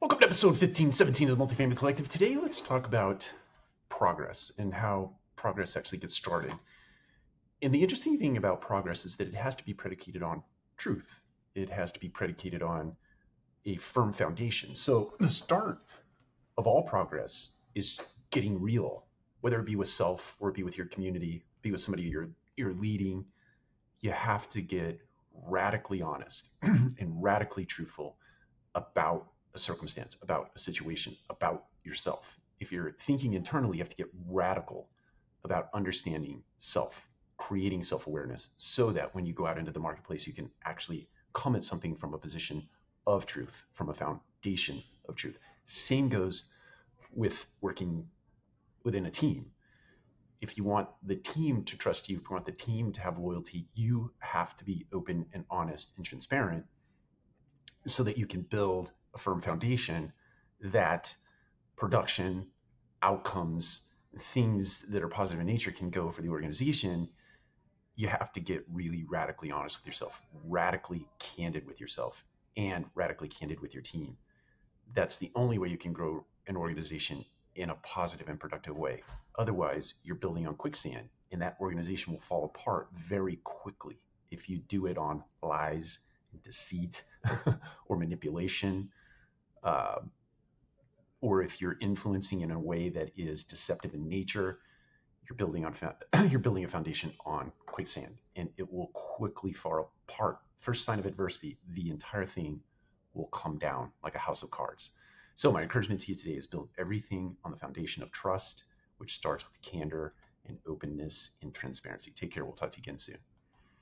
Welcome to episode 1517 of the Multifamily Collective. Today, let's talk about progress and how progress actually gets started. And the interesting thing about progress is that it has to be predicated on truth, it has to be predicated on a firm foundation. So, the start of all progress is getting real, whether it be with self or be with your community, be with somebody you're, you're leading. You have to get radically honest and radically truthful about a circumstance, about a situation, about yourself. If you're thinking internally, you have to get radical about understanding self, creating self awareness, so that when you go out into the marketplace, you can actually come at something from a position of truth, from a foundation of truth. Same goes with working within a team. If you want the team to trust you, if you want the team to have loyalty, you have to be open and honest and transparent so that you can build a firm foundation that production outcomes things that are positive in nature can go for the organization you have to get really radically honest with yourself radically candid with yourself and radically candid with your team. That's the only way you can grow an organization in a positive and productive way. Otherwise you're building on quicksand and that organization will fall apart very quickly if you do it on lies deceit or manipulation uh, or if you're influencing in a way that is deceptive in nature, you're building on you're building a foundation on quicksand, and it will quickly fall apart. First sign of adversity, the entire thing will come down like a house of cards. So my encouragement to you today is build everything on the foundation of trust, which starts with candor and openness and transparency. Take care. We'll talk to you again soon.